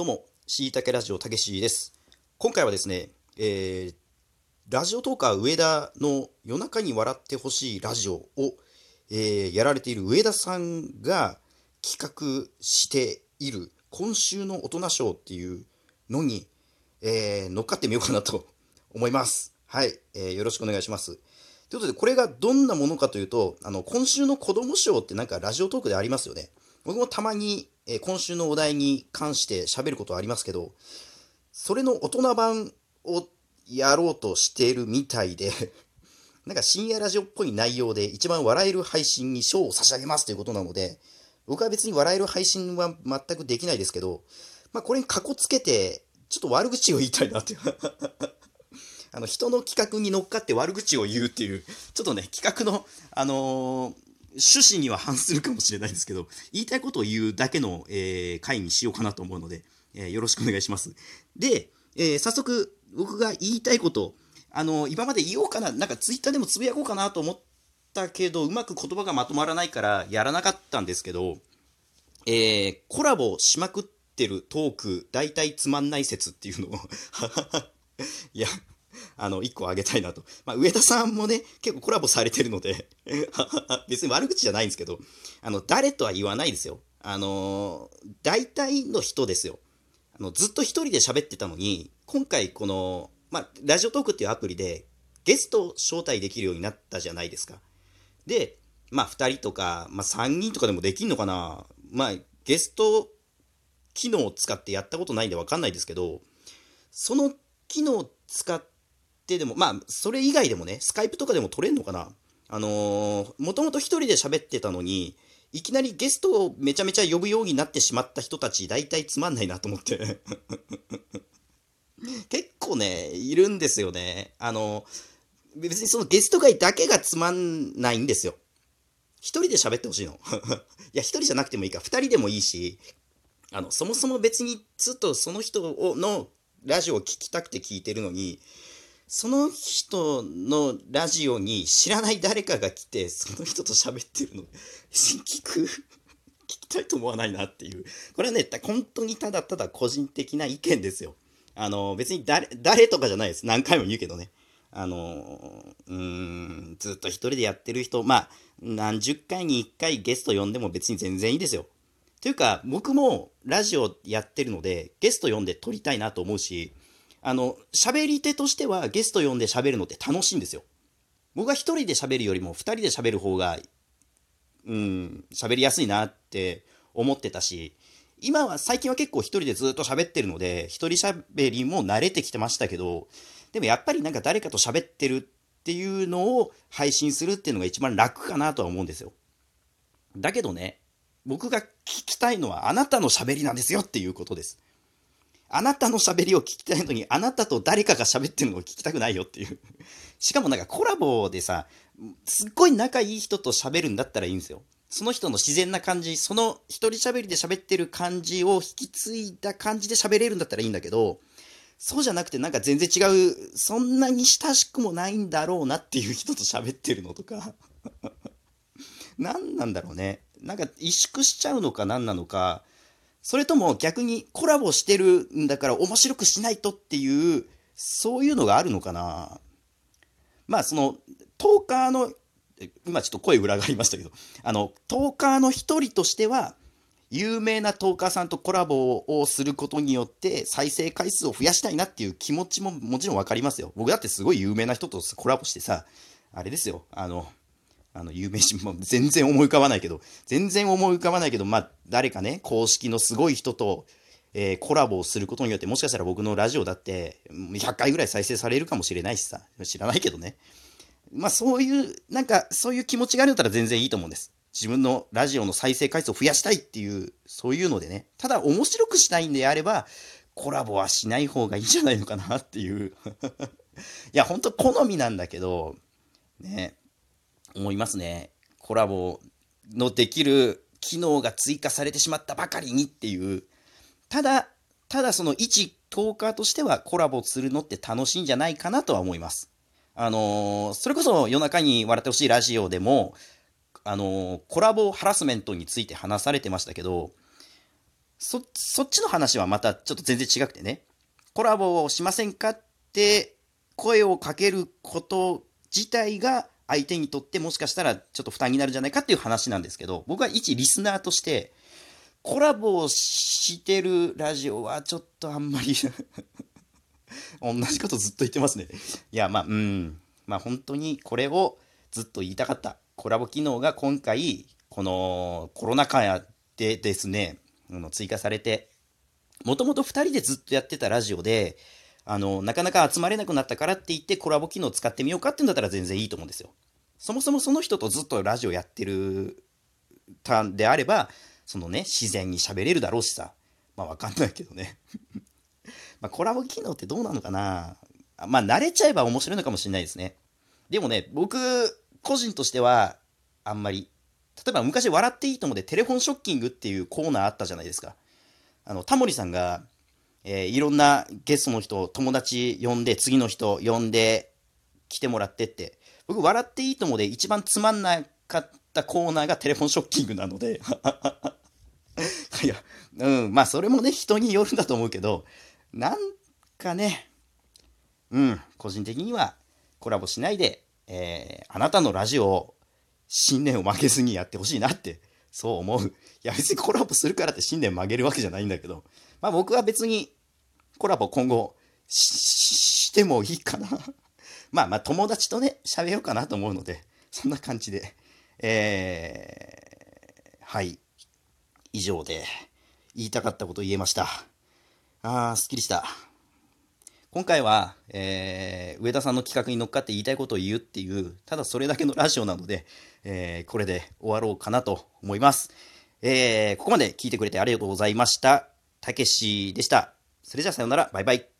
どうも、しいたけラジオたけしです。今回はですね、えー、ラジオトーカー上田の夜中に笑ってほしいラジオを、えー、やられている上田さんが企画している今週の大人賞っていうのに、えー、乗っかってみようかなと思います。はい、えー、よろしくお願いします。ということで、これがどんなものかというと、あの、今週の子供賞ってなんかラジオトークでありますよね。僕もたまに、えー、今週のお題に関して喋ることはありますけど、それの大人版をやろうとしているみたいで なんか深夜ラジオっぽい内容で一番笑える配信に賞を差し上げますということなので、僕は別に笑える配信は全くできないですけど、まあこれにかこつけて、ちょっと悪口を言いたいなっていう。あの、人の企画に乗っかって悪口を言うっていう、ちょっとね、企画の、あのー趣旨には反するかもしれないですけど、言いたいことを言うだけの、えー、回にしようかなと思うので、えー、よろしくお願いします。で、えー、早速、僕が言いたいこと、あの、今まで言おうかな、なんかツイッターでもつぶやこうかなと思ったけど、うまく言葉がまとまらないからやらなかったんですけど、えー、コラボしまくってるトーク、大体つまんない説っていうのを いや、あの、1個あげたいなと。まあ、上田さんもね、結構コラボされてるので 別に悪口じゃないんですけど、あの、誰とは言わないですよ。あの大体の人ですよ。あの、ずっと一人で喋ってたのに、今回この、まあ、ラジオトークっていうアプリで、ゲスト招待できるようになったじゃないですか。で、まあ、2人とか、まあ、3人とかでもできんのかな。まあ、ゲスト機能を使ってやったことないんでわかんないですけど、その機能を使ってってでも、まあ、それ以外でもね、スカイプとかでも撮れんのかなあのー、もともと一人で喋ってたのに、いきなりゲストをめちゃめちゃ呼ぶようになってしまった人たち、大体つまんないなと思って 結構ね、いるんですよね。あの、別にそのゲスト会だけがつまんないんですよ。一人で喋ってほしいの。いや、一人じゃなくてもいいか、二人でもいいし、あの、そもそも別にずっとその人をのラジオを聞きたくて聞いてるのに、その人のラジオに知らない誰かが来て、その人と喋ってるの、聞く、聞きたいと思わないなっていう。これはね、本当にただただ個人的な意見ですよ。あの、別に誰、誰とかじゃないです。何回も言うけどね。あの、うーん、ずっと一人でやってる人、まあ、何十回に一回ゲスト呼んでも別に全然いいですよ。というか、僕もラジオやってるので、ゲスト呼んで撮りたいなと思うし、あの、喋り手としてはゲスト呼んで喋るのって楽しいんですよ。僕は一人で喋るよりも二人で喋る方が、うん、喋りやすいなって思ってたし、今は、最近は結構一人でずっと喋ってるので、一人喋りも慣れてきてましたけど、でもやっぱりなんか誰かと喋ってるっていうのを配信するっていうのが一番楽かなとは思うんですよ。だけどね、僕が聞きたいのはあなたの喋りなんですよっていうことです。あなたの喋りを聞きたいのに、あなたと誰かが喋ってるのを聞きたくないよっていう。しかもなんかコラボでさ、すっごい仲いい人と喋るんだったらいいんですよ。その人の自然な感じ、その一人喋りで喋ってる感じを引き継いだ感じで喋れるんだったらいいんだけど、そうじゃなくてなんか全然違う、そんなに親しくもないんだろうなっていう人と喋ってるのとか。何なんだろうね。なんか萎縮しちゃうのか何なのか、それとも逆にコラボしてるんだから面白くしないとっていう、そういうのがあるのかな。まあその、トーカーの、今ちょっと声裏がありましたけど、あの、トーカーの一人としては、有名なトーカーさんとコラボをすることによって再生回数を増やしたいなっていう気持ちももちろん分かりますよ。僕だってすごい有名な人とコラボしてさ、あれですよ、あの、あの、有名人も全然思い浮かばないけど、全然思い浮かばないけど、まあ、誰かね、公式のすごい人と、えー、コラボをすることによって、もしかしたら僕のラジオだって、100回ぐらい再生されるかもしれないしさ、知らないけどね。まあ、そういう、なんか、そういう気持ちがあるんだったら全然いいと思うんです。自分のラジオの再生回数を増やしたいっていう、そういうのでね。ただ、面白くしたいんであれば、コラボはしない方がいいんじゃないのかなっていう。いや、ほんと好みなんだけど、ね、思いますね。コラボのできる機能が追加されてしまったばかりにっていう。ただ、ただその一トーカーとしてはコラボするのって楽しいんじゃないかなとは思います。あのー、それこそ夜中に笑ってほしいラジオでも、あのー、コラボハラスメントについて話されてましたけど、そ、そっちの話はまたちょっと全然違くてね、コラボをしませんかって声をかけること自体が相手にとってもしかしたらちょっと負担になるんじゃないかっていう話なんですけど、僕は一リスナーとして、コラボをしてるラジオはちょっとあんまり 同じことずっと言ってますね。いや、まあ、うん。まあ本当にこれをずっと言いたかった。コラボ機能が今回、このコロナ禍でですね、追加されて、もともと2人でずっとやってたラジオで、あの、なかなか集まれなくなったからって言ってコラボ機能使ってみようかっていうんだったら全然いいと思うんですよ。そもそもその人とずっとラジオやってるたんであれば、そのね、自然に喋れるだろうしさ。まあわかんないけどね。まあコラボ機能ってどうなのかなまあ慣れちゃえば面白いのかもしれないですね。でもね、僕、個人としては、あんまり。例えば昔、笑っていいと思ってテレフォンショッキングっていうコーナーあったじゃないですか。あの、タモリさんが、えー、いろんなゲストの人を、友達呼んで、次の人呼んで、来てもらってって。僕、笑っていいと思で一番つまんなかったコーナーがテレフォンショッキングなので いや、うん、まあそれもね、人によるんだと思うけど、なんかね、うん、個人的にはコラボしないで、えー、あなたのラジオを信念を曲げずにやってほしいなって、そう思う。いや、別にコラボするからって信念曲げるわけじゃないんだけど、まあ僕は別にコラボ今後してもいいかな。まあまあ友達とね、喋ろうかなと思うので、そんな感じで、えー、はい。以上で、言いたかったこと言えました。あー、すっきりした。今回は、えー、上田さんの企画に乗っかって言いたいことを言うっていう、ただそれだけのラジオなので、えー、これで終わろうかなと思います。えー、ここまで聞いてくれてありがとうございました。たけしでした。それじゃあさよなら、バイバイ。